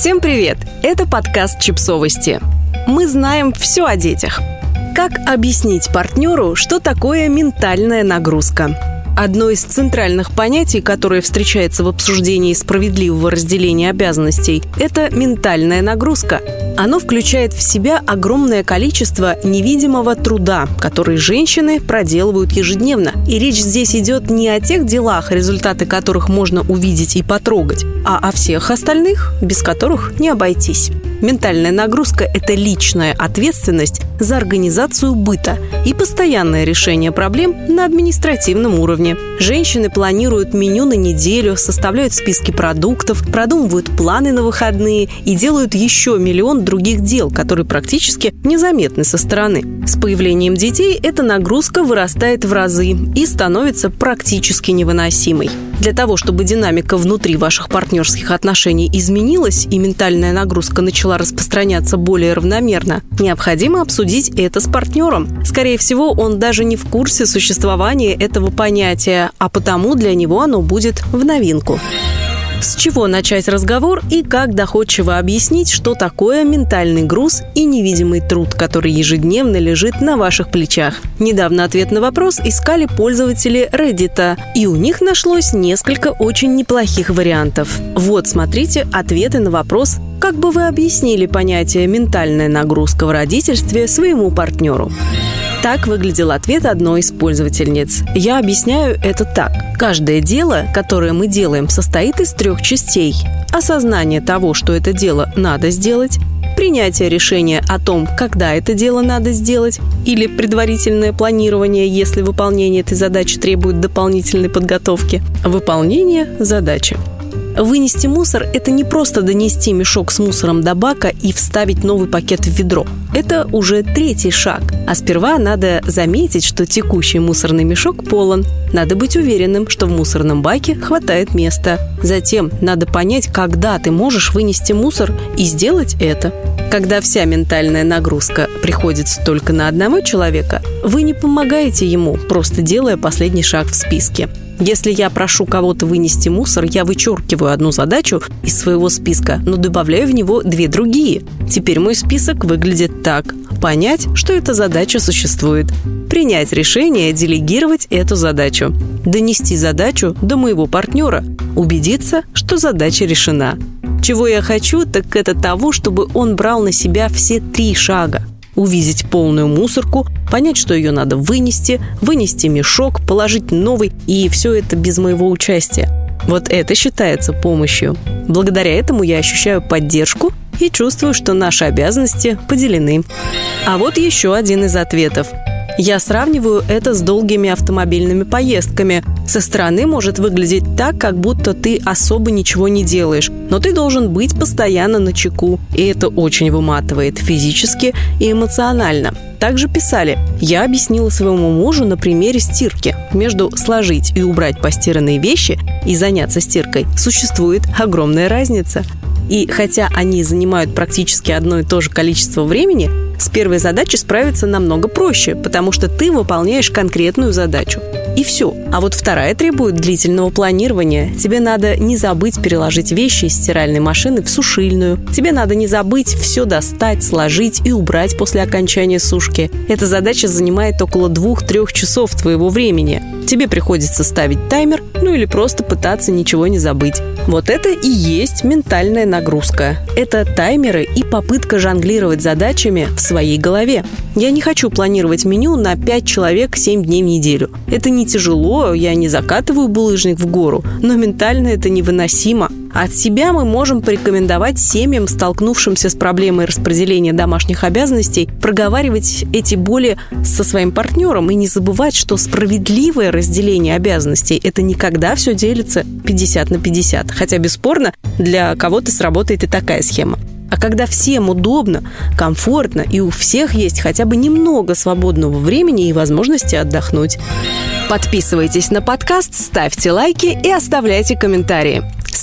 Всем привет! Это подкаст «Чипсовости». Мы знаем все о детях. Как объяснить партнеру, что такое ментальная нагрузка? Одно из центральных понятий, которое встречается в обсуждении справедливого разделения обязанностей, это ментальная нагрузка. Оно включает в себя огромное количество невидимого труда, который женщины проделывают ежедневно. И речь здесь идет не о тех делах, результаты которых можно увидеть и потрогать, а о всех остальных, без которых не обойтись. Ментальная нагрузка – это личная ответственность за организацию быта и постоянное решение проблем на административном уровне. Женщины планируют меню на неделю, составляют списки продуктов, продумывают планы на выходные и делают еще миллион других дел, которые практически незаметны со стороны. С появлением детей эта нагрузка вырастает в разы и становится практически невыносимой. Для того, чтобы динамика внутри ваших партнерских отношений изменилась и ментальная нагрузка начала распространяться более равномерно, необходимо обсудить это с партнером. Скорее всего, он даже не в курсе существования этого понятия, а потому для него оно будет в новинку. С чего начать разговор и как доходчиво объяснить, что такое ментальный груз и невидимый труд, который ежедневно лежит на ваших плечах. Недавно ответ на вопрос искали пользователи Reddit, и у них нашлось несколько очень неплохих вариантов. Вот, смотрите ответы на вопрос как бы вы объяснили понятие «ментальная нагрузка в родительстве» своему партнеру? Так выглядел ответ одной из пользовательниц. Я объясняю это так. Каждое дело, которое мы делаем, состоит из трех частей. Осознание того, что это дело надо сделать, принятие решения о том, когда это дело надо сделать, или предварительное планирование, если выполнение этой задачи требует дополнительной подготовки, выполнение задачи. Вынести мусор – это не просто донести мешок с мусором до бака и вставить новый пакет в ведро. Это уже третий шаг. А сперва надо заметить, что текущий мусорный мешок полон. Надо быть уверенным, что в мусорном баке хватает места. Затем надо понять, когда ты можешь вынести мусор и сделать это. Когда вся ментальная нагрузка приходится только на одного человека, вы не помогаете ему, просто делая последний шаг в списке. Если я прошу кого-то вынести мусор, я вычеркиваю одну задачу из своего списка, но добавляю в него две другие. Теперь мой список выглядит так. Понять, что эта задача существует. Принять решение делегировать эту задачу. Донести задачу до моего партнера. Убедиться, что задача решена. Чего я хочу, так это того, чтобы он брал на себя все три шага увидеть полную мусорку, понять, что ее надо вынести, вынести мешок, положить новый, и все это без моего участия. Вот это считается помощью. Благодаря этому я ощущаю поддержку и чувствую, что наши обязанности поделены. А вот еще один из ответов. Я сравниваю это с долгими автомобильными поездками. Со стороны может выглядеть так, как будто ты особо ничего не делаешь, но ты должен быть постоянно на чеку, и это очень выматывает физически и эмоционально. Также писали, я объяснила своему мужу на примере стирки. Между сложить и убрать постиранные вещи и заняться стиркой существует огромная разница. И хотя они занимают практически одно и то же количество времени, с первой задачей справиться намного проще, потому что ты выполняешь конкретную задачу. И все. А вот вторая требует длительного планирования. Тебе надо не забыть переложить вещи из стиральной машины в сушильную. Тебе надо не забыть все достать, сложить и убрать после окончания сушки. Эта задача занимает около двух-трех часов твоего времени. Тебе приходится ставить таймер, ну или просто пытаться ничего не забыть. Вот это и есть ментальная нагрузка. Это таймеры и попытка жонглировать задачами в своей голове. Я не хочу планировать меню на 5 человек 7 дней в неделю. Это не тяжело, я не закатываю булыжник в гору, но ментально это невыносимо. От себя мы можем порекомендовать семьям, столкнувшимся с проблемой распределения домашних обязанностей, проговаривать эти боли со своим партнером и не забывать, что справедливое разделение обязанностей – это никогда все делится 50 на 50. Хотя, бесспорно, для кого-то сработает и такая схема. А когда всем удобно, комфортно и у всех есть хотя бы немного свободного времени и возможности отдохнуть. Подписывайтесь на подкаст, ставьте лайки и оставляйте комментарии.